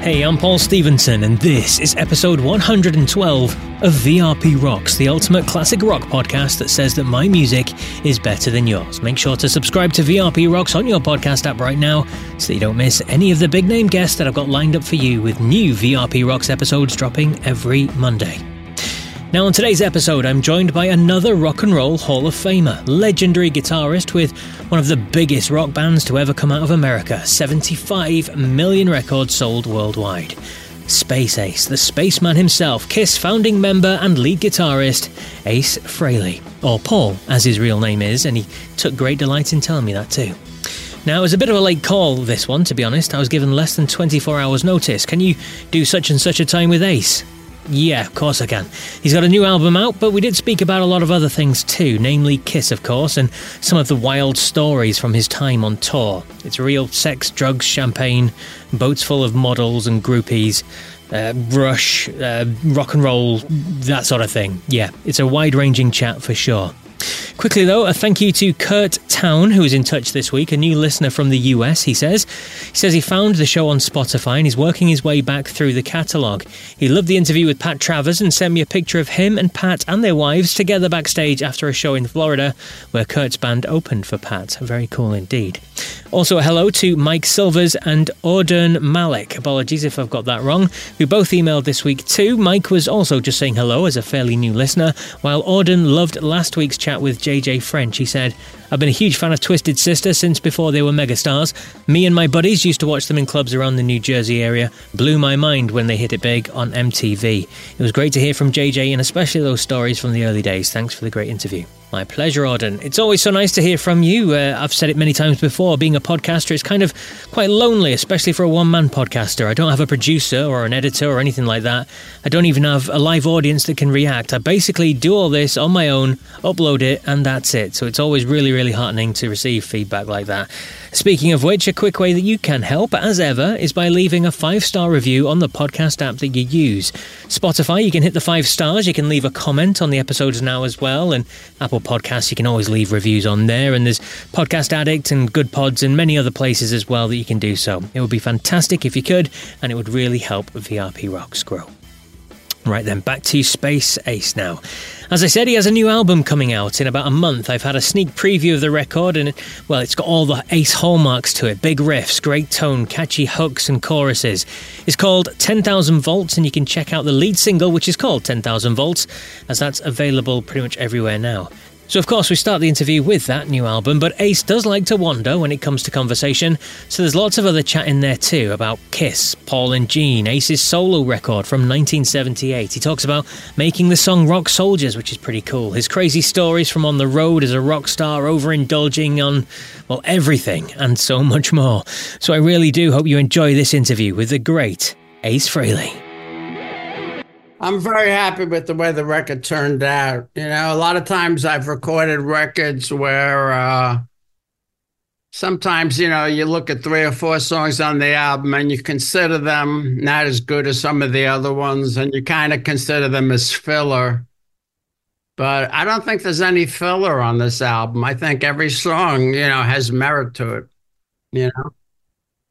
Hey, I'm Paul Stephenson, and this is episode 112 of VRP Rocks, the ultimate classic rock podcast that says that my music is better than yours. Make sure to subscribe to VRP Rocks on your podcast app right now so that you don't miss any of the big name guests that I've got lined up for you with new VRP Rocks episodes dropping every Monday. Now, on today's episode, I'm joined by another rock and roll Hall of Famer, legendary guitarist with one of the biggest rock bands to ever come out of America 75 million records sold worldwide. Space Ace, the spaceman himself, Kiss founding member and lead guitarist Ace Frehley, or Paul, as his real name is, and he took great delight in telling me that too. Now, it was a bit of a late call, this one, to be honest. I was given less than 24 hours' notice. Can you do such and such a time with Ace? Yeah, of course I can. He's got a new album out, but we did speak about a lot of other things too, namely Kiss, of course, and some of the wild stories from his time on tour. It's real sex, drugs, champagne, boats full of models and groupies, uh, Rush, uh, rock and roll, that sort of thing. Yeah, it's a wide ranging chat for sure. Quickly though, a thank you to Kurt Town, who is in touch this week, a new listener from the US, he says. He says he found the show on Spotify and he's working his way back through the catalogue. He loved the interview with Pat Travers and sent me a picture of him and Pat and their wives together backstage after a show in Florida where Kurt's band opened for Pat. Very cool indeed. Also, a hello to Mike Silvers and Auden Malik. Apologies if I've got that wrong, who both emailed this week too. Mike was also just saying hello as a fairly new listener, while Auden loved last week's chat with JJ French. He said, I've been a huge fan of Twisted Sister since before they were megastars. Me and my buddies used to watch them in clubs around the New Jersey area. Blew my mind when they hit it big on MTV. It was great to hear from JJ and especially those stories from the early days. Thanks for the great interview. My pleasure, Auden. It's always so nice to hear from you. Uh, I've said it many times before. Being a podcaster is kind of quite lonely, especially for a one man podcaster. I don't have a producer or an editor or anything like that. I don't even have a live audience that can react. I basically do all this on my own, upload it, and that's it. So it's always really, really heartening to receive feedback like that. Speaking of which, a quick way that you can help, as ever, is by leaving a five star review on the podcast app that you use. Spotify, you can hit the five stars. You can leave a comment on the episodes now as well. And Apple Podcasts, you can always leave reviews on there. And there's Podcast Addict and Good Pods and many other places as well that you can do so. It would be fantastic if you could, and it would really help VRP Rocks grow. Right then, back to Space Ace now. As I said, he has a new album coming out in about a month. I've had a sneak preview of the record, and well, it's got all the Ace hallmarks to it big riffs, great tone, catchy hooks, and choruses. It's called 10,000 Volts, and you can check out the lead single, which is called 10,000 Volts, as that's available pretty much everywhere now. So, of course, we start the interview with that new album, but Ace does like to wander when it comes to conversation, so there's lots of other chat in there too about Kiss, Paul and Gene, Ace's solo record from 1978. He talks about making the song Rock Soldiers, which is pretty cool. His crazy stories from on the road as a rock star, overindulging on, well, everything, and so much more. So, I really do hope you enjoy this interview with the great Ace Frehley. I'm very happy with the way the record turned out. You know, a lot of times I've recorded records where uh, sometimes, you know, you look at three or four songs on the album and you consider them not as good as some of the other ones, and you kind of consider them as filler. But I don't think there's any filler on this album. I think every song, you know, has merit to it. You know?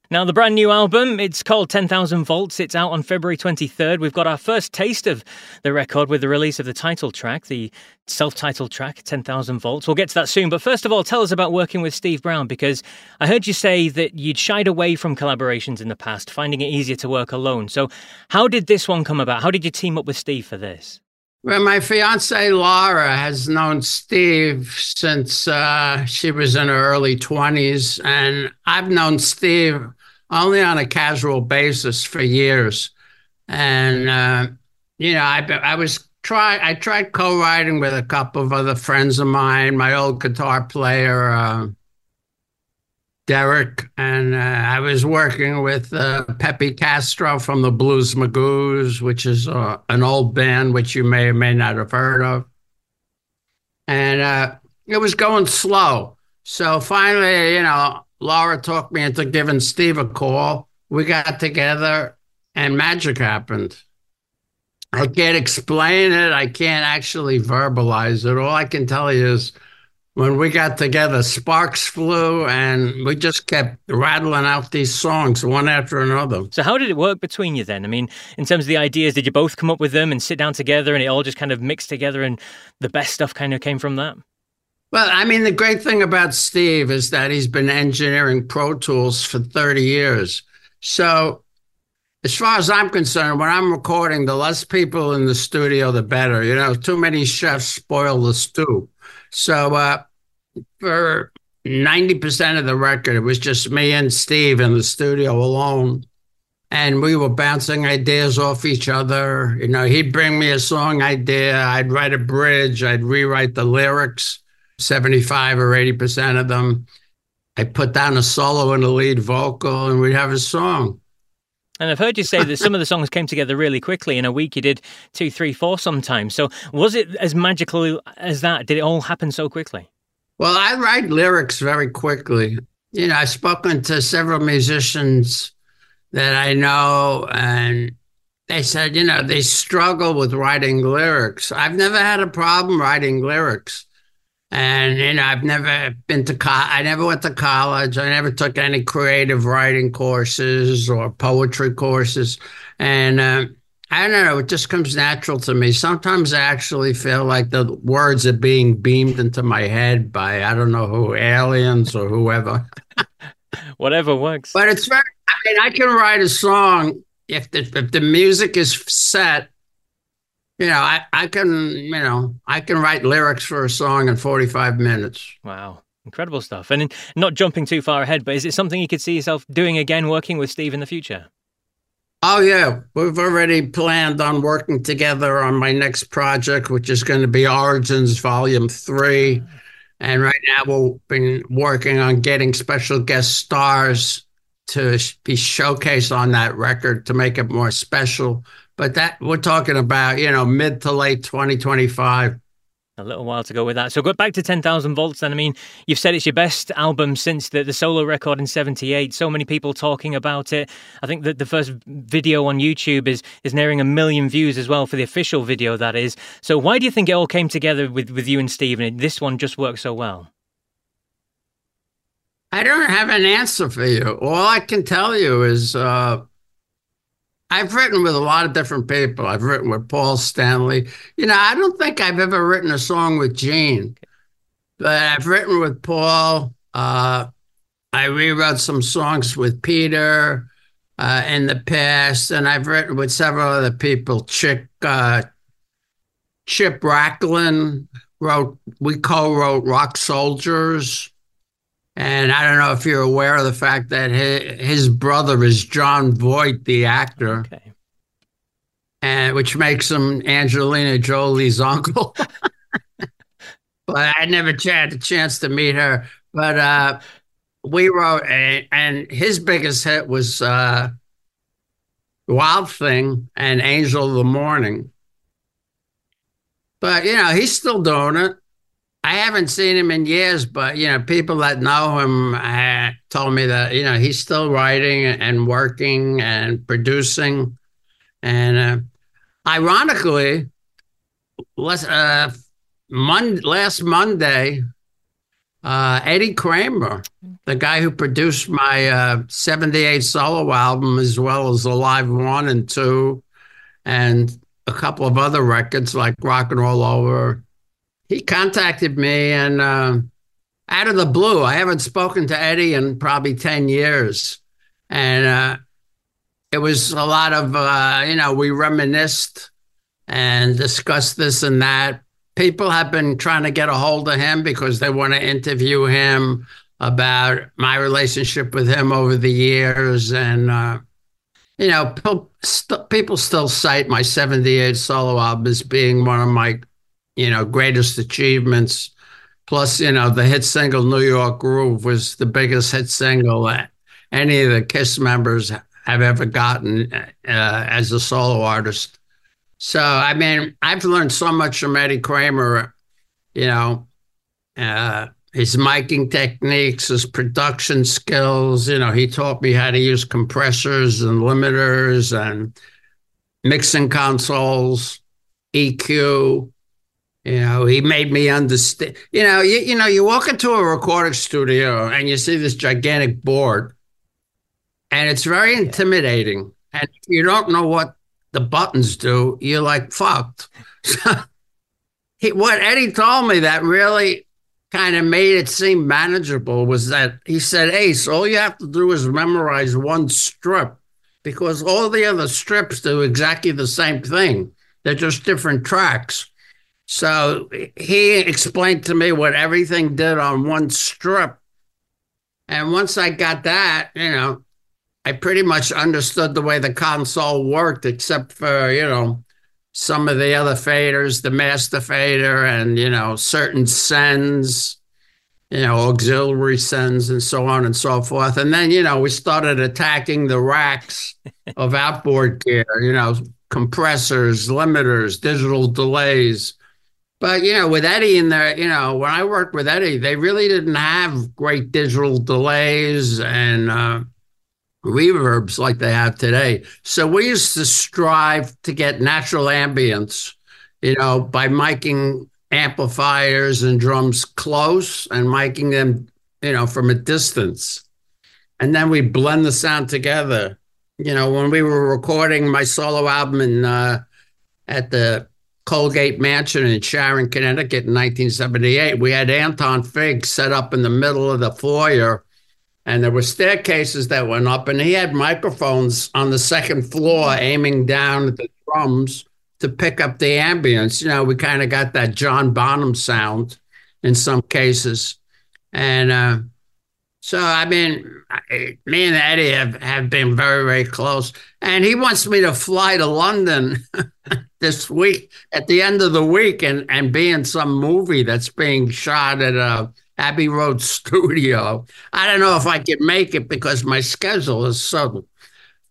Now, the brand new album, it's called 10,000 Volts. It's out on February 23rd. We've got our first taste of the record with the release of the title track, the self titled track, 10,000 Volts. We'll get to that soon. But first of all, tell us about working with Steve Brown because I heard you say that you'd shied away from collaborations in the past, finding it easier to work alone. So, how did this one come about? How did you team up with Steve for this? Well, my fiance Laura has known Steve since uh, she was in her early 20s. And I've known Steve only on a casual basis for years. And, uh, you know, I, I was try I tried co-writing with a couple of other friends of mine, my old guitar player, uh, Derek, and uh, I was working with uh, Peppy Castro from the Blues Magoos, which is uh, an old band which you may or may not have heard of. And uh, it was going slow. So finally, you know, Laura talked me into giving Steve a call. We got together and magic happened. I can't explain it. I can't actually verbalize it. All I can tell you is when we got together, sparks flew and we just kept rattling out these songs one after another. So, how did it work between you then? I mean, in terms of the ideas, did you both come up with them and sit down together and it all just kind of mixed together and the best stuff kind of came from that? Well, I mean, the great thing about Steve is that he's been engineering Pro Tools for 30 years. So, as far as I'm concerned, when I'm recording, the less people in the studio, the better. You know, too many chefs spoil the stew. So, uh, for 90% of the record, it was just me and Steve in the studio alone. And we were bouncing ideas off each other. You know, he'd bring me a song idea, I'd write a bridge, I'd rewrite the lyrics 75 or 80% of them. I put down a solo and a lead vocal, and we'd have a song. And I've heard you say that some of the songs came together really quickly. In a week, you did two, three, four sometimes. So was it as magical as that? Did it all happen so quickly? Well, I write lyrics very quickly. You know, I've spoken to several musicians that I know, and they said, you know, they struggle with writing lyrics. I've never had a problem writing lyrics. And you know, I've never been to co- I never went to college. I never took any creative writing courses or poetry courses. And uh, I don't know, it just comes natural to me. Sometimes I actually feel like the words are being beamed into my head by I don't know who, aliens or whoever. Whatever works. But it's very. I mean, I can write a song if the, if the music is set you know, I, I can, you know, I can write lyrics for a song in 45 minutes. Wow. Incredible stuff. And not jumping too far ahead, but is it something you could see yourself doing again, working with Steve in the future? Oh, yeah. We've already planned on working together on my next project, which is going to be Origins Volume 3. And right now, we've been working on getting special guest stars to be showcased on that record to make it more special but that we're talking about, you know, mid to late 2025. a little while to go with that. So go back to 10,000 Volts then. I mean, you've said it's your best album since the, the solo record in 78. So many people talking about it. I think that the first video on YouTube is, is nearing a million views as well for the official video, that is. So why do you think it all came together with, with you and Steve and this one just worked so well? I don't have an answer for you. All I can tell you is uh, I've written with a lot of different people. I've written with Paul Stanley. You know, I don't think I've ever written a song with Gene, but I've written with Paul. Uh, I rewrote some songs with Peter uh, in the past, and I've written with several other people. Chick, uh, Chip Racklin wrote. We co-wrote "Rock Soldiers." And I don't know if you're aware of the fact that his, his brother is Jon Voight, the actor, okay. and which makes him Angelina Jolie's uncle. but I never had a chance to meet her. But uh, we wrote, a, and his biggest hit was uh, Wild Thing and Angel of the Morning. But, you know, he's still doing it. I haven't seen him in years, but you know, people that know him uh, told me that you know he's still writing and working and producing. And uh, ironically, last uh, Mon- last Monday, uh, Eddie Kramer, the guy who produced my uh, '78 solo album, as well as the live one and two, and a couple of other records like Rock and Roll Over he contacted me and uh, out of the blue, I haven't spoken to Eddie in probably 10 years. And uh, it was a lot of, uh, you know, we reminisced and discussed this and that. People have been trying to get a hold of him because they want to interview him about my relationship with him over the years. And, uh, you know, people still cite my 78 solo album as being one of my you know, greatest achievements. Plus, you know, the hit single New York Groove was the biggest hit single that any of the Kiss members have ever gotten uh, as a solo artist. So, I mean, I've learned so much from Eddie Kramer, you know, uh, his miking techniques, his production skills. You know, he taught me how to use compressors and limiters and mixing consoles, EQ, you know, he made me understand. You know, you, you know, you walk into a recording studio and you see this gigantic board, and it's very intimidating. And if you don't know what the buttons do, you're like fucked. he, what Eddie told me that really kind of made it seem manageable was that he said, Ace, all you have to do is memorize one strip because all the other strips do exactly the same thing. They're just different tracks. So he explained to me what everything did on one strip. And once I got that, you know, I pretty much understood the way the console worked, except for, you know, some of the other faders, the master fader, and, you know, certain sends, you know, auxiliary sends, and so on and so forth. And then, you know, we started attacking the racks of outboard gear, you know, compressors, limiters, digital delays but you know, with Eddie in there, you know, when I worked with Eddie, they really didn't have great digital delays and uh, reverbs like they have today. So we used to strive to get natural ambience, you know, by miking amplifiers and drums close and miking them, you know, from a distance. And then we blend the sound together. You know, when we were recording my solo album in uh, at the Colgate Mansion in Sharon, Connecticut in 1978. We had Anton Fig set up in the middle of the foyer, and there were staircases that went up, and he had microphones on the second floor aiming down at the drums to pick up the ambience. You know, we kind of got that John Bonham sound in some cases. And uh, so, I mean, me and Eddie have, have been very, very close. And he wants me to fly to London this week at the end of the week and, and be in some movie that's being shot at a Abbey Road studio. I don't know if I can make it because my schedule is so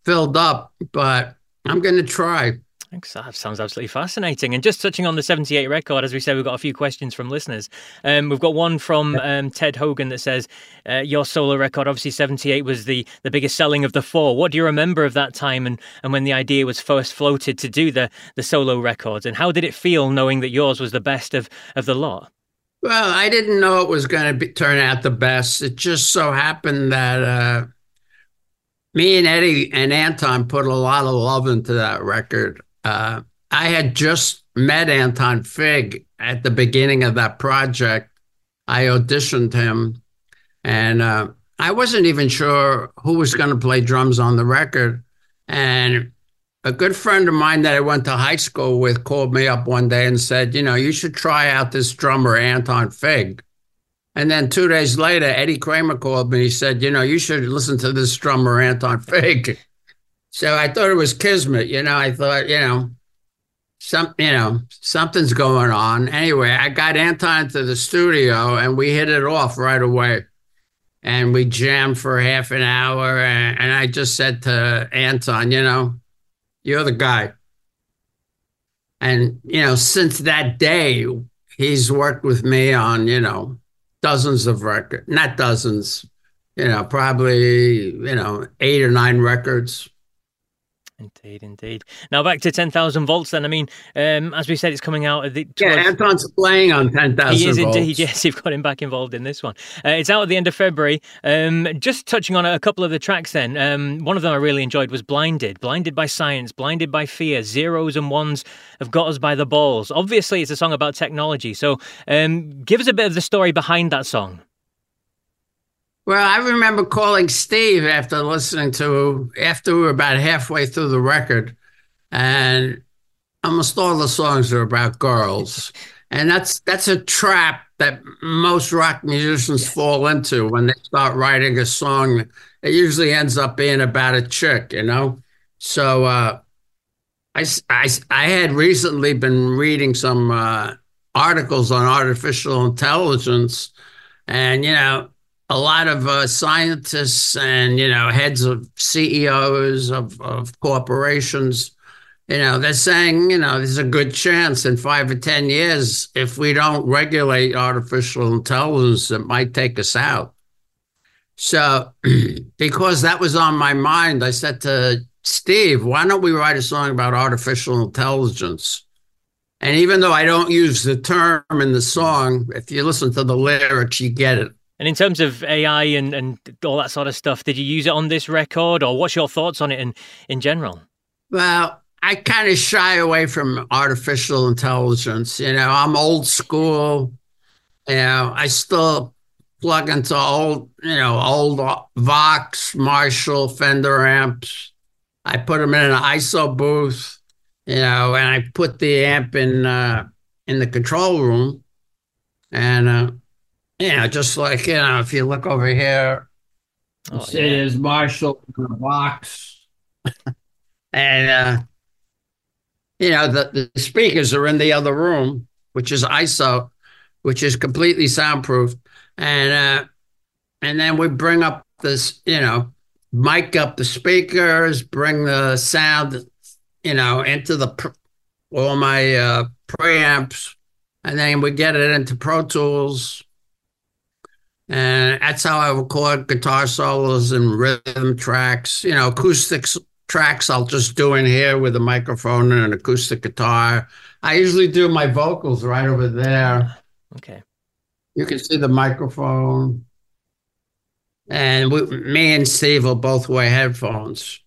filled up, but I'm going to try. That sounds absolutely fascinating. And just touching on the 78 record, as we said, we've got a few questions from listeners. Um, we've got one from um, Ted Hogan that says, uh, Your solo record, obviously 78 was the, the biggest selling of the four. What do you remember of that time and, and when the idea was first floated to do the, the solo records? And how did it feel knowing that yours was the best of, of the lot? Well, I didn't know it was going to turn out the best. It just so happened that uh, me and Eddie and Anton put a lot of love into that record. Uh, I had just met Anton Fig at the beginning of that project. I auditioned him, and uh, I wasn't even sure who was going to play drums on the record. And a good friend of mine that I went to high school with called me up one day and said, You know, you should try out this drummer, Anton Fig. And then two days later, Eddie Kramer called me. He said, You know, you should listen to this drummer, Anton Fig. So I thought it was kismet, you know. I thought, you know, some, you know, something's going on. Anyway, I got Anton to the studio and we hit it off right away. And we jammed for half an hour. And, and I just said to Anton, you know, you're the guy. And, you know, since that day, he's worked with me on, you know, dozens of records, not dozens, you know, probably, you know, eight or nine records. Indeed, indeed. Now back to 10,000 volts then. I mean, um, as we said, it's coming out. At the, yeah, Anton's playing on 10,000 He is volts. indeed, yes. You've got him back involved in this one. Uh, it's out at the end of February. Um, just touching on a couple of the tracks then. Um, one of them I really enjoyed was Blinded. Blinded by Science, Blinded by Fear, Zeros and Ones have got us by the balls. Obviously, it's a song about technology. So um, give us a bit of the story behind that song. Well, I remember calling Steve after listening to after we were about halfway through the record, and almost all the songs are about girls, and that's that's a trap that most rock musicians fall into when they start writing a song. It usually ends up being about a chick, you know. So uh, I, I I had recently been reading some uh, articles on artificial intelligence, and you know a lot of uh, scientists and you know heads of CEOs of, of corporations, you know, they're saying you know there's a good chance in five or ten years if we don't regulate artificial intelligence, it might take us out. So, because that was on my mind, I said to Steve, "Why don't we write a song about artificial intelligence?" And even though I don't use the term in the song, if you listen to the lyrics, you get it. And in terms of AI and, and all that sort of stuff, did you use it on this record or what's your thoughts on it in, in general? Well, I kind of shy away from artificial intelligence. You know, I'm old school. You know, I still plug into old, you know, old Vox, Marshall, Fender amps. I put them in an ISO booth, you know, and I put the amp in uh, in the control room, and uh, yeah, just like, you know, if you look over here, oh, see yeah. there's Marshall in the box. and, uh, you know, the, the speakers are in the other room, which is ISO, which is completely soundproof. And, uh, and then we bring up this, you know, mic up the speakers, bring the sound, you know, into the, all my uh, preamps, and then we get it into Pro Tools and that's how I record guitar solos and rhythm tracks. You know, acoustic tracks I'll just do in here with a microphone and an acoustic guitar. I usually do my vocals right over there. Okay. You can see the microphone. And we, me and Steve will both wear headphones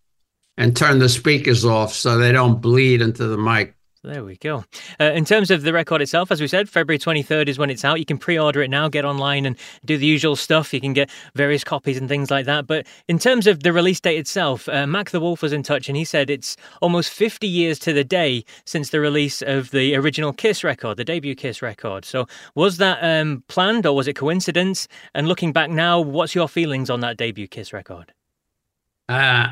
and turn the speakers off so they don't bleed into the mic. There we go. Uh, in terms of the record itself, as we said, February 23rd is when it's out. You can pre order it now, get online and do the usual stuff. You can get various copies and things like that. But in terms of the release date itself, uh, Mac the Wolf was in touch and he said it's almost 50 years to the day since the release of the original Kiss record, the debut Kiss record. So was that um, planned or was it coincidence? And looking back now, what's your feelings on that debut Kiss record? Uh,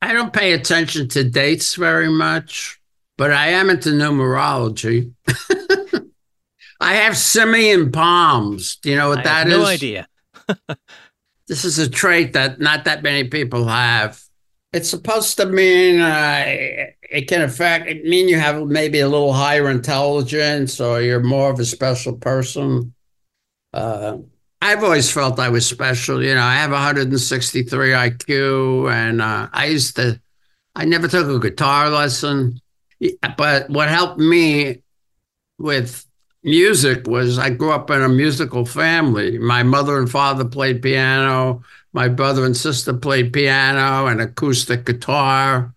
I don't pay attention to dates very much but I am into numerology. I have simian palms. Do you know what I that is? no idea. this is a trait that not that many people have. It's supposed to mean uh, it can affect. It mean you have maybe a little higher intelligence, or you're more of a special person. Uh, I've always felt I was special. You know, I have 163 IQ, and uh, I used to. I never took a guitar lesson, but what helped me with music was I grew up in a musical family. My mother and father played piano. My brother and sister played piano and acoustic guitar.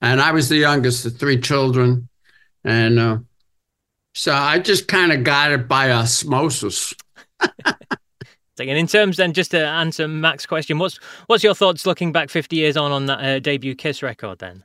And I was the youngest of three children. And uh, so I just kind of got it by osmosis. and in terms then, just to answer Mac's question, what's what's your thoughts looking back 50 years on on that uh, debut Kiss record then?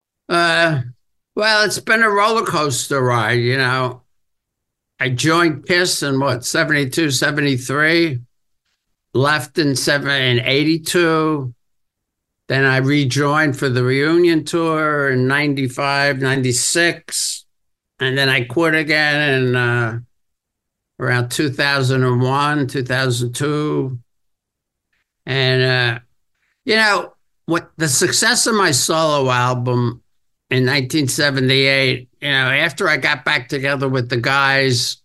Uh, well, it's been a roller coaster ride, you know. I joined KISS in what, 72, 73, left in, seven, in 82. Then I rejoined for the reunion tour in 95, 96. And then I quit again in uh, around 2001, 2002. And, uh, you know, what the success of my solo album in 1978, you know, after I got back together with the guys,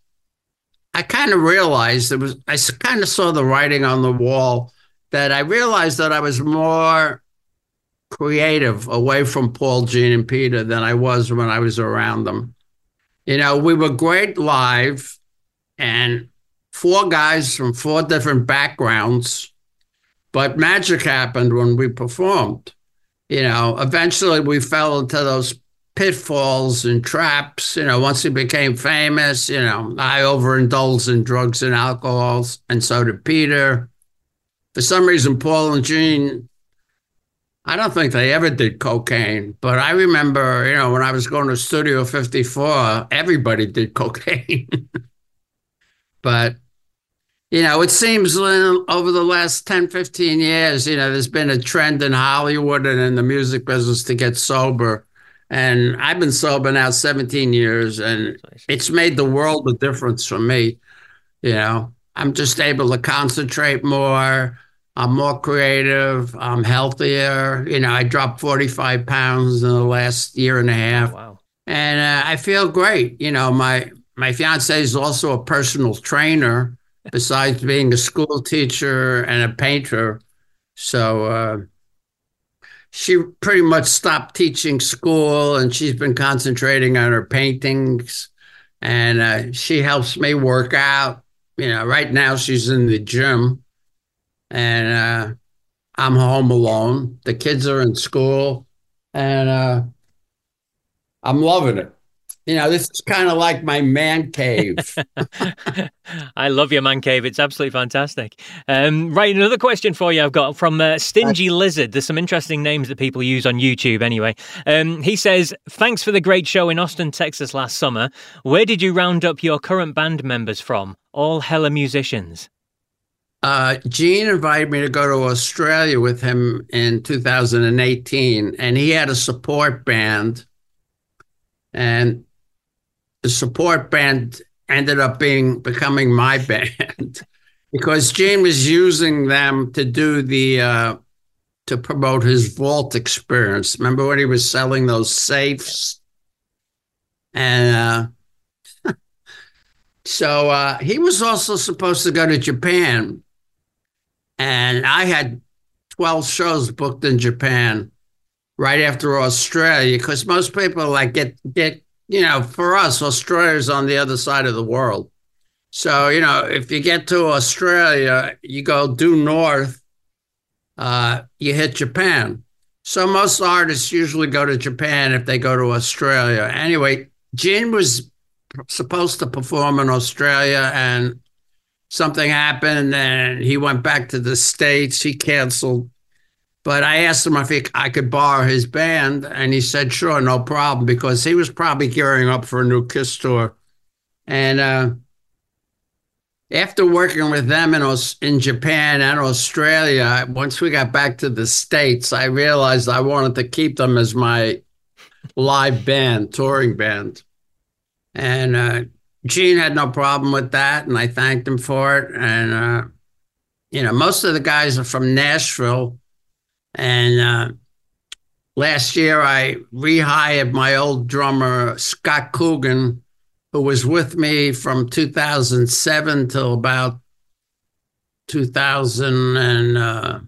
I kind of realized it was, I kind of saw the writing on the wall that I realized that I was more creative away from Paul, Gene, and Peter than I was when I was around them. You know, we were great live and four guys from four different backgrounds, but magic happened when we performed you know, eventually we fell into those pitfalls and traps. You know, once he became famous, you know, I overindulged in drugs and alcohols, and so did Peter. For some reason, Paul and Gene, I don't think they ever did cocaine, but I remember, you know, when I was going to Studio 54, everybody did cocaine. but you know, it seems over the last 10, 15 years, you know, there's been a trend in Hollywood and in the music business to get sober. And I've been sober now 17 years, and it's made the world a difference for me. You know, I'm just able to concentrate more. I'm more creative. I'm healthier. You know, I dropped 45 pounds in the last year and a half. Oh, wow. And uh, I feel great. You know, my my fiance is also a personal trainer besides being a school teacher and a painter. So uh, she pretty much stopped teaching school and she's been concentrating on her paintings. And uh, she helps me work out. You know, right now she's in the gym and uh, I'm home alone. The kids are in school and uh, I'm loving it you know, this is kind of like my man cave. I love your man cave. It's absolutely fantastic. Um, right, another question for you I've got from uh, Stingy Lizard. There's some interesting names that people use on YouTube anyway. Um, he says, Thanks for the great show in Austin, Texas last summer. Where did you round up your current band members from? All hella musicians. Uh, Gene invited me to go to Australia with him in 2018, and he had a support band. And the support band ended up being becoming my band because Gene was using them to do the uh, to promote his vault experience. Remember when he was selling those safes? And uh, so uh, he was also supposed to go to Japan, and I had 12 shows booked in Japan right after Australia because most people like get get you know for us Australia's on the other side of the world. So you know if you get to Australia, you go due north, uh, you hit Japan. So most artists usually go to Japan if they go to Australia. Anyway, Gene was supposed to perform in Australia and something happened and he went back to the States. He canceled. But I asked him if he, I could borrow his band, and he said, sure, no problem, because he was probably gearing up for a new Kiss tour. And uh, after working with them in, in Japan and Australia, once we got back to the States, I realized I wanted to keep them as my live band, touring band. And uh, Gene had no problem with that, and I thanked him for it. And, uh, you know, most of the guys are from Nashville. And uh, last year, I rehired my old drummer, Scott Coogan, who was with me from 2007 till about 2000. And uh,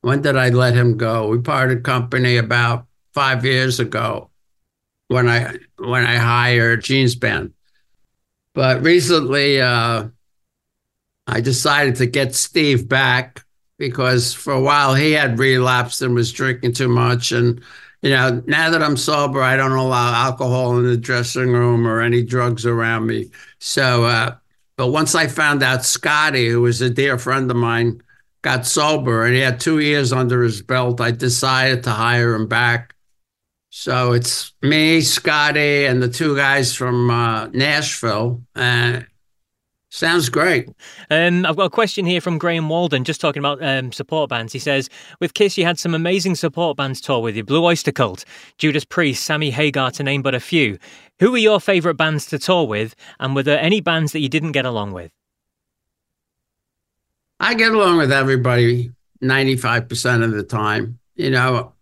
when did I let him go? We parted company about five years ago when I when I hired Gene's band. But recently, uh, I decided to get Steve back because for a while he had relapsed and was drinking too much. And you know, now that I'm sober, I don't allow alcohol in the dressing room or any drugs around me. So, uh, but once I found out Scotty, who was a dear friend of mine, got sober and he had two years under his belt, I decided to hire him back so it's me, Scotty, and the two guys from uh, Nashville. Uh, sounds great. Um, I've got a question here from Graham Walden, just talking about um, support bands. He says, with Kiss, you had some amazing support bands tour with you Blue Oyster Cult, Judas Priest, Sammy Hagar, to name but a few. Who were your favourite bands to tour with, and were there any bands that you didn't get along with? I get along with everybody 95% of the time. You know,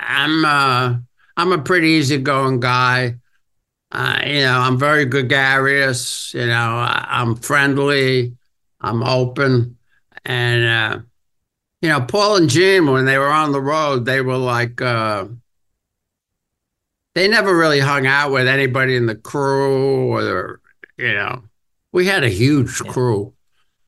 I'm. Uh, I'm a pretty easygoing guy. Uh, you know, I'm very gregarious. You know, I, am friendly. I'm open, and uh, you know, Paul and Jim, when they were on the road, they were like, uh, they never really hung out with anybody in the crew, or you know, we had a huge crew,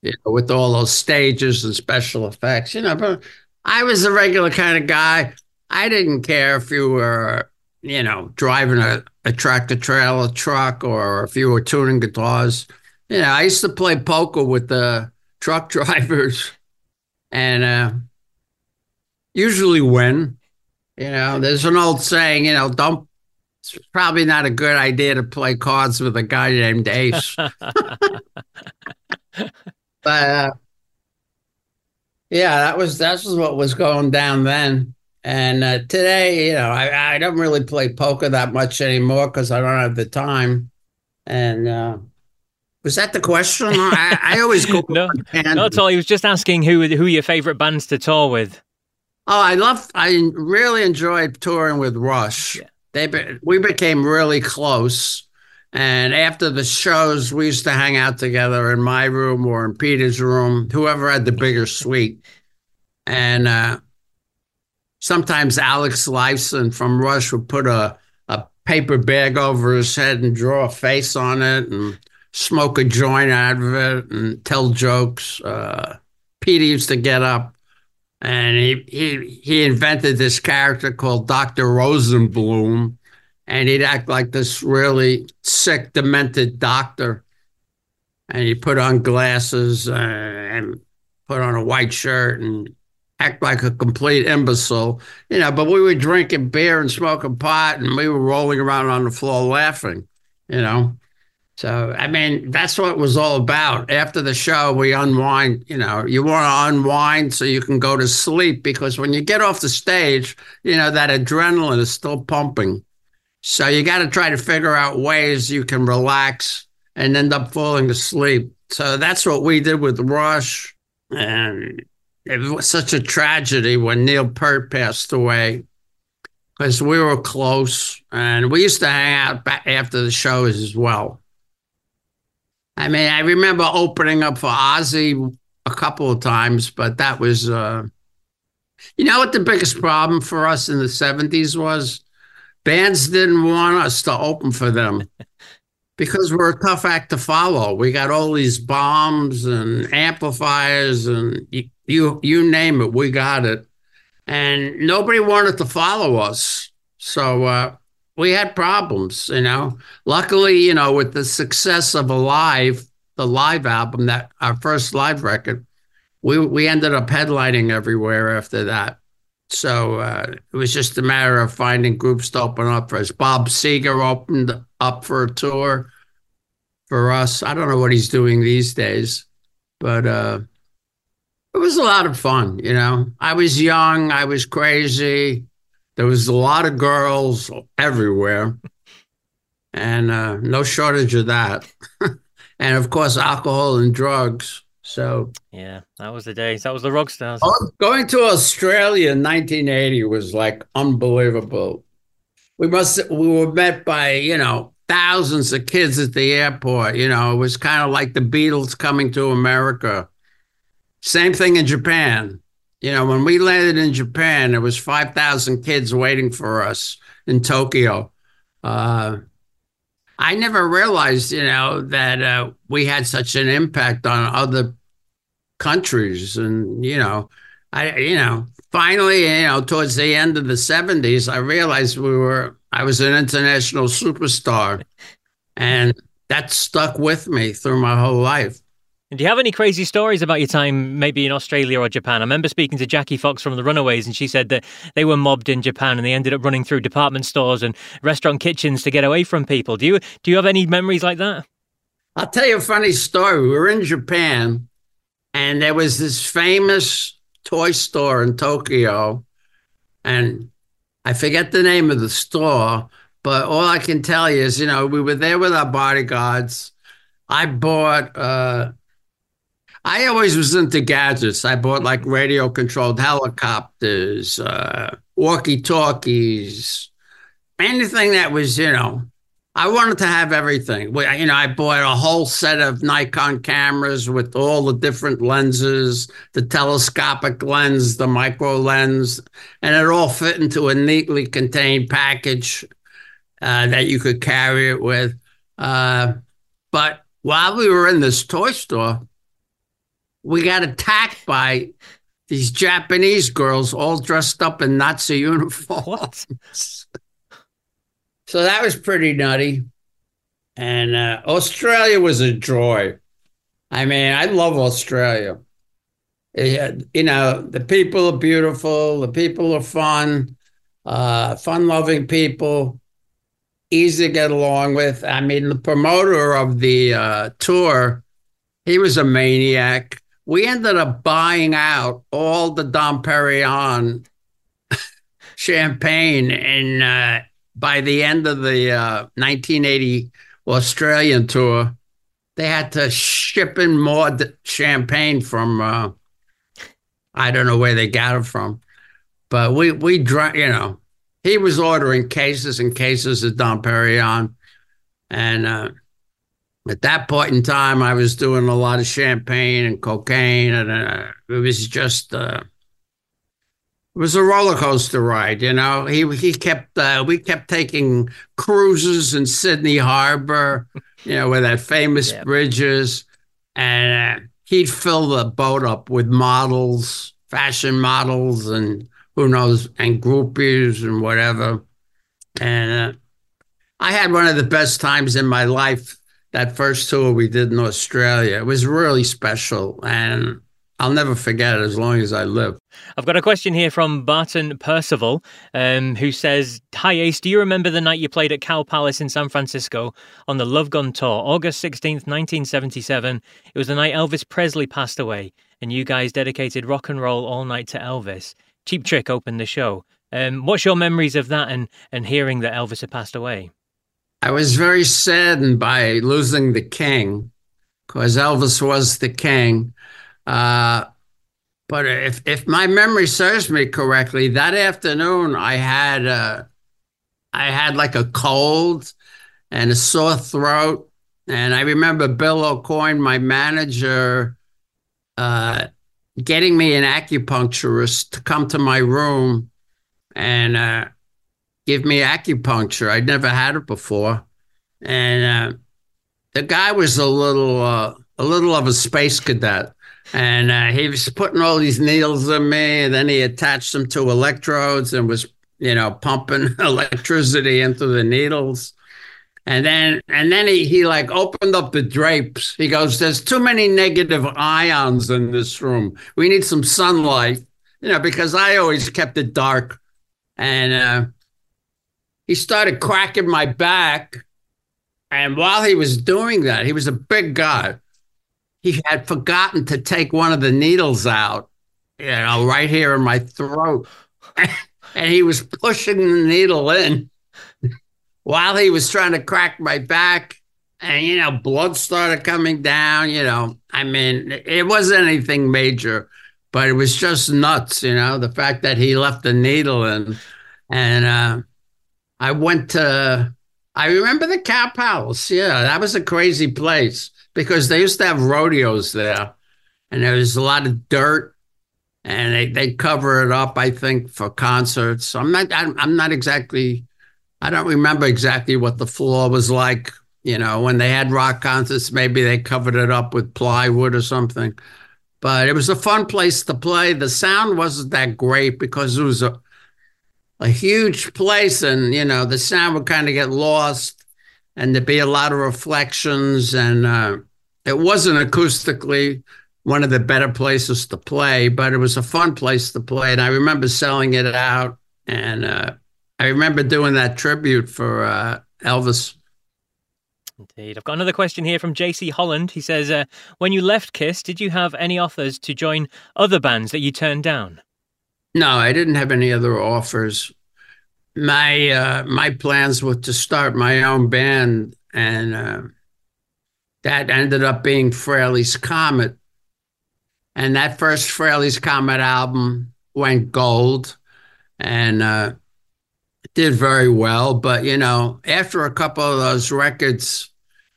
you know, with all those stages and special effects. You know, but I was a regular kind of guy. I didn't care if you were, you know, driving a, a tractor trailer truck or if you were tuning guitars. You know, I used to play poker with the truck drivers and uh, usually win. You know, there's an old saying, you know, don't, it's probably not a good idea to play cards with a guy named Ace. but, uh, yeah, that was, that's what was going down then. And uh, today, you know, I, I don't really play poker that much anymore because I don't have the time. And uh, was that the question? I, I always go. no, not at all. He was just asking who who your favorite bands to tour with. Oh, I love. I really enjoyed touring with Rush. Yeah. They be, we became really close. And after the shows, we used to hang out together in my room or in Peter's room, whoever had the bigger suite. And uh, sometimes Alex Lifeson from Rush would put a, a paper bag over his head and draw a face on it and smoke a joint out of it and tell jokes. Uh, used to get up and he, he, he invented this character called Dr. Rosenblum. And he'd act like this really sick, demented doctor. And he put on glasses uh, and put on a white shirt and act like a complete imbecile, you know, but we were drinking beer and smoking pot and we were rolling around on the floor laughing, you know. So, I mean, that's what it was all about. After the show, we unwind, you know, you want to unwind so you can go to sleep because when you get off the stage, you know, that adrenaline is still pumping. So you got to try to figure out ways you can relax and end up falling asleep. So that's what we did with Rush. And it was such a tragedy when Neil Peart passed away because we were close and we used to hang out after the shows as well. I mean, I remember opening up for Ozzy a couple of times, but that was uh, You know what the biggest problem for us in the 70s was? Bands didn't want us to open for them because we're a tough act to follow. We got all these bombs and amplifiers and you, you, you name it, we got it. And nobody wanted to follow us. So uh, we had problems, you know. Luckily, you know, with the success of Alive, the live album, that our first live record, we we ended up headlining everywhere after that. So uh, it was just a matter of finding groups to open up for us. Bob Seger opened up for a tour for us. I don't know what he's doing these days, but uh, it was a lot of fun. You know, I was young, I was crazy. There was a lot of girls everywhere, and uh, no shortage of that. and of course, alcohol and drugs. So yeah, that was the days. That was the rock stars. Oh, going to Australia in 1980 was like unbelievable. We must we were met by you know thousands of kids at the airport. You know, it was kind of like the Beatles coming to America. Same thing in Japan. You know, when we landed in Japan, there was 5,000 kids waiting for us in Tokyo. Uh, I never realized, you know, that uh, we had such an impact on other countries. And, you know, I, you know, finally, you know, towards the end of the 70s, I realized we were, I was an international superstar. And that stuck with me through my whole life. Do you have any crazy stories about your time, maybe in Australia or Japan? I remember speaking to Jackie Fox from the Runaways, and she said that they were mobbed in Japan and they ended up running through department stores and restaurant kitchens to get away from people. Do you do you have any memories like that? I'll tell you a funny story. We were in Japan, and there was this famous toy store in Tokyo, and I forget the name of the store, but all I can tell you is, you know, we were there with our bodyguards. I bought. Uh, I always was into gadgets. I bought like radio controlled helicopters, uh, walkie talkies, anything that was, you know, I wanted to have everything. You know, I bought a whole set of Nikon cameras with all the different lenses, the telescopic lens, the micro lens, and it all fit into a neatly contained package uh, that you could carry it with. Uh, but while we were in this toy store, we got attacked by these Japanese girls all dressed up in Nazi uniforms. so that was pretty nutty. And uh, Australia was a joy. I mean, I love Australia. It, you know, the people are beautiful, the people are fun, uh, fun loving people, easy to get along with. I mean, the promoter of the uh, tour, he was a maniac we ended up buying out all the Dom Perignon champagne and uh, by the end of the uh, 1980 Australian tour, they had to ship in more champagne from uh, I don't know where they got it from, but we we drank. You know, he was ordering cases and cases of Dom Perignon, and uh, at that point in time, I was doing a lot of champagne and cocaine, and uh, it was just uh, it was a roller coaster ride. You know, he he kept uh, we kept taking cruises in Sydney Harbor, you know, where that famous yeah. bridge is, and uh, he'd fill the boat up with models, fashion models, and who knows, and groupies and whatever. And uh, I had one of the best times in my life that first tour we did in Australia. It was really special, and I'll never forget it as long as I live. I've got a question here from Barton Percival, um, who says, Hi Ace, do you remember the night you played at Cow Palace in San Francisco on the Love Gun Tour, August 16th, 1977? It was the night Elvis Presley passed away, and you guys dedicated rock and roll all night to Elvis. Cheap Trick opened the show. Um, what's your memories of that and, and hearing that Elvis had passed away? I was very saddened by losing the king because Elvis was the king. Uh, but if, if my memory serves me correctly, that afternoon I had uh, I had like a cold and a sore throat. And I remember Bill Aucoin, my manager, uh, getting me an acupuncturist to come to my room and uh, give me acupuncture. I'd never had it before, and uh, the guy was a little uh, a little of a space cadet. And uh, he was putting all these needles in me, and then he attached them to electrodes and was, you know, pumping electricity into the needles. And then and then he, he like opened up the drapes. He goes, There's too many negative ions in this room. We need some sunlight. You know, because I always kept it dark. And uh, he started cracking my back. And while he was doing that, he was a big guy. He had forgotten to take one of the needles out, you know, right here in my throat. and he was pushing the needle in while he was trying to crack my back and you know blood started coming down you know i mean it wasn't anything major but it was just nuts you know the fact that he left the needle in and uh, i went to i remember the cow palace yeah that was a crazy place because they used to have rodeos there and there was a lot of dirt and they, they cover it up i think for concerts i'm not i'm, I'm not exactly I don't remember exactly what the floor was like. You know, when they had rock concerts, maybe they covered it up with plywood or something. But it was a fun place to play. The sound wasn't that great because it was a a huge place, and you know the sound would kind of get lost, and there'd be a lot of reflections, and uh, it wasn't acoustically one of the better places to play, but it was a fun place to play. And I remember selling it out, and uh, I remember doing that tribute for uh, Elvis. Indeed. I've got another question here from JC Holland. He says, uh, When you left Kiss, did you have any offers to join other bands that you turned down? No, I didn't have any other offers. My uh, my plans were to start my own band, and uh, that ended up being Frehley's Comet. And that first Frehley's Comet album went gold, and uh, did very well. But you know, after a couple of those records,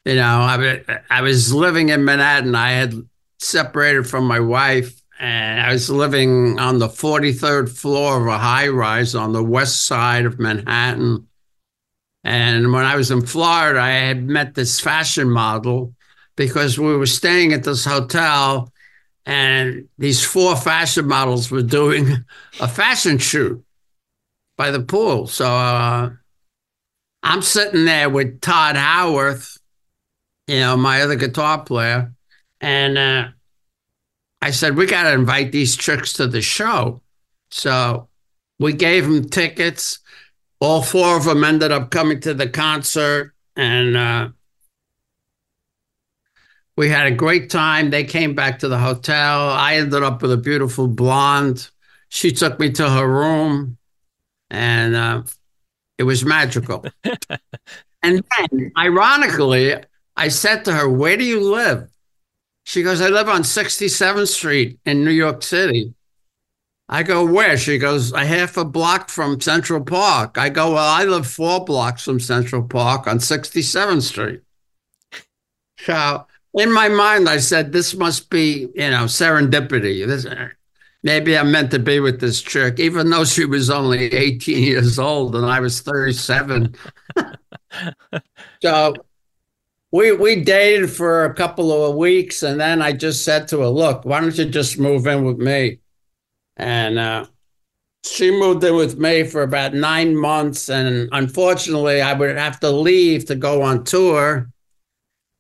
you know, I I was living in Manhattan. I had separated from my wife, and I was living on the 43rd floor of a high rise on the west side of Manhattan. And when I was in Florida, I had met this fashion model because we were staying at this hotel and these four fashion models were doing a fashion shoot by the pool. So uh, I'm sitting there with Tod Howarth, you know, my other guitar player, and uh, I said, we got to invite these chicks to the show. So we gave them tickets. All four of them ended up coming to the concert, and uh, we had a great time. They came back to the hotel. I ended up with a beautiful blonde. She took me to her room and uh, it was magical. and then, ironically, I said to her, "Where do you live?" She goes, "I live on 67th Street in New York City." I go, "Where?" She goes, "A half a block from Central Park." I go, "Well, I live four blocks from Central Park on 67th Street." So in my mind, I said, "This must be, you know, serendipity." This, maybe I'm meant to be with this chick, even though she was only 18 years old and I was 37. so we we dated for a couple of weeks, and then I just said to her, "Look, why don't you just move in with me?" And uh, she moved in with me for about nine months, and unfortunately, I would have to leave to go on tour.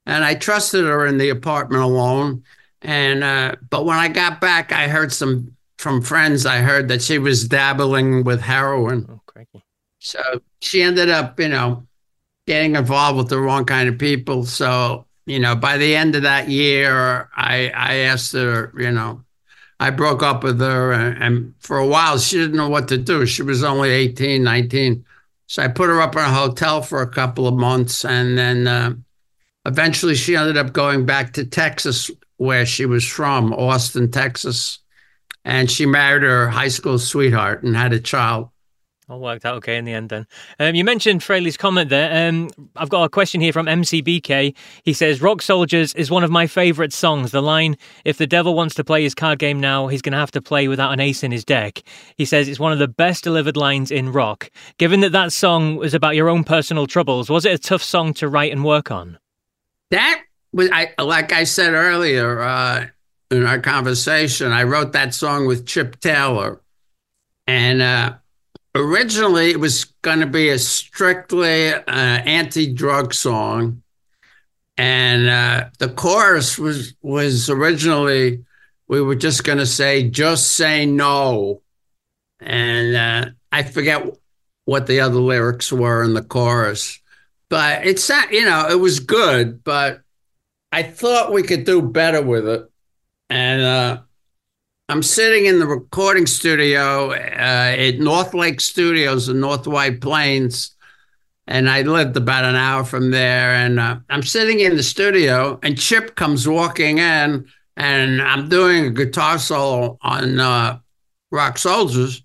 And I trusted her in the apartment alone. And uh, but when I got back, I heard some from friends. I heard that she was dabbling with heroin. Oh, cranky. So she ended up, you know, getting involved with the wrong kind of people. So you know, by the end of that year, I I asked her, you know, I broke up with her, and, and for a while she didn't know what to do. She was only 18, 19. So I put her up in a hotel for a couple of months, and then uh, eventually she ended up going back to Texas where she was from, Austin, Texas. And she married her high school sweetheart and had a child. All worked out okay in the end then. Um, you mentioned Frehley's Comet there. Um, I've got a question here from MCBK. He says, Rock Soldiers is one of my favourite songs. The line, if the devil wants to play his card game now, he's going to have to play without an ace in his deck. He says it's one of the best delivered lines in rock. Given that that song was about your own personal troubles, was it a tough song to write and work on? That was, I, like I said earlier uh, in our conversation, I wrote that song with Chip Taylor. And, uh, originally it was going to be a strictly uh, anti-drug song and uh, the chorus was was originally we were just going to say just say no. And uh, i forget what the other lyrics were in the chorus but it's not you know it was good but i thought we could do better with it. And uh, I'm sitting in the recording studio uh, at North Lake Studios in North White Plains, and I lived about an hour from there. And uh, I'm sitting in the studio, and Chip comes walking in, and I'm doing a guitar solo on uh, Rock Soldiers,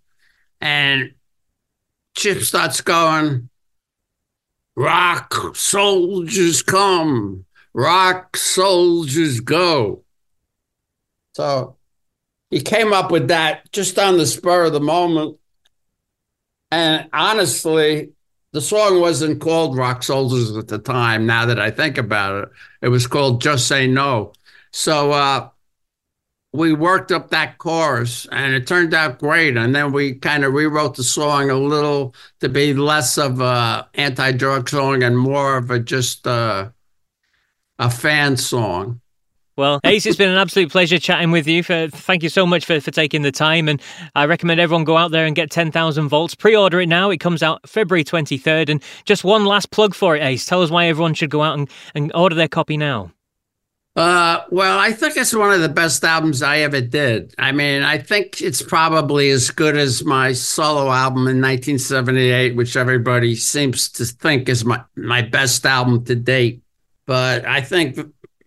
and Chip starts going, "Rock soldiers come, rock soldiers go." So he came up with that just on the spur of the moment. And honestly, the song wasn't called Rock Soldiers at the time. Now that I think about it, it was called Just Say No. So uh, we worked up that chorus and it turned out great. And then we kind of rewrote the song a little to be less of a anti-drug song and more of a just uh, a fan song. Well, Ace, it's been an absolute pleasure chatting with you. For, thank you so much for, for taking the time. And I recommend everyone go out there and get 10,000 volts. Pre order it now. It comes out February 23rd. And just one last plug for it, Ace. Tell us why everyone should go out and, and order their copy now. Uh, well, I think it's one of the best albums I ever did. I mean, I think it's probably as good as my solo album in 1978, which everybody seems to think is my, my best album to date. But I think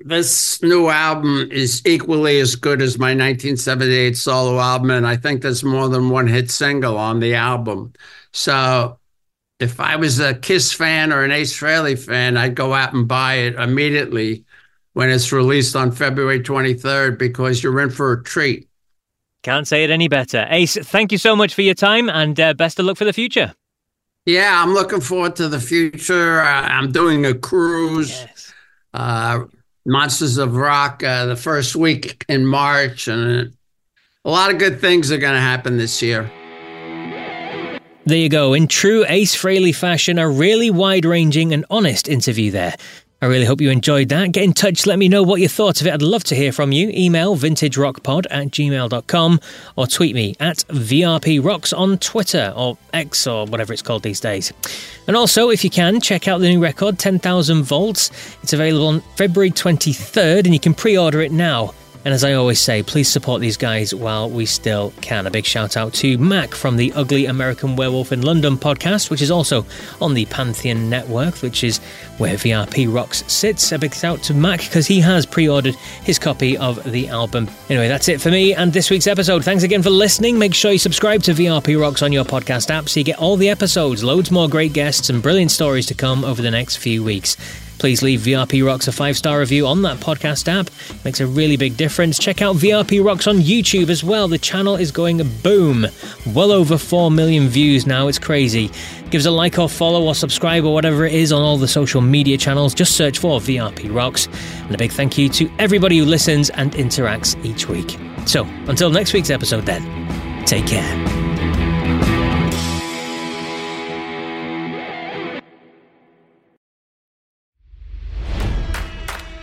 this new album is equally as good as my 1978 solo album, and I think there's more than one hit single on the album. So if I was a Kiss fan or an Ace Frehley fan, I'd go out and buy it immediately when it's released on February 23rd because you're in for a treat. Can't say it any better. Ace, thank you so much for your time and uh, best of luck for the future. Yeah, I'm looking forward to the future. I'm doing a cruise. Yes. Uh, Monsters of Rock uh, the first week in March, and a lot of good things are going to happen this year. There you go. In true Ace Frehley fashion, a really wide ranging and honest interview there. I really hope you enjoyed that. Get in touch, let me know what you thought of it. I'd love to hear from you. Email vintagerockpod at gmail.com or tweet me at VRPRocks on Twitter or X or whatever it's called these days. And also, if you can, check out the new record, 10,000 Volts. It's available on February 23rd and you can pre order it now. And as I always say, please support these guys while we still can. A big shout out to Mac from the Ugly American Werewolf in London podcast, which is also on the Pantheon Network, which is where VRP Rocks sits. A big shout out to Mac because he has pre ordered his copy of the album. Anyway, that's it for me and this week's episode. Thanks again for listening. Make sure you subscribe to VRP Rocks on your podcast app so you get all the episodes, loads more great guests, and brilliant stories to come over the next few weeks. Please leave VRP Rocks a five star review on that podcast app. Makes a really big difference. Check out VRP Rocks on YouTube as well. The channel is going boom. Well over 4 million views now. It's crazy. Give us a like or follow or subscribe or whatever it is on all the social media channels. Just search for VRP Rocks. And a big thank you to everybody who listens and interacts each week. So, until next week's episode, then, take care.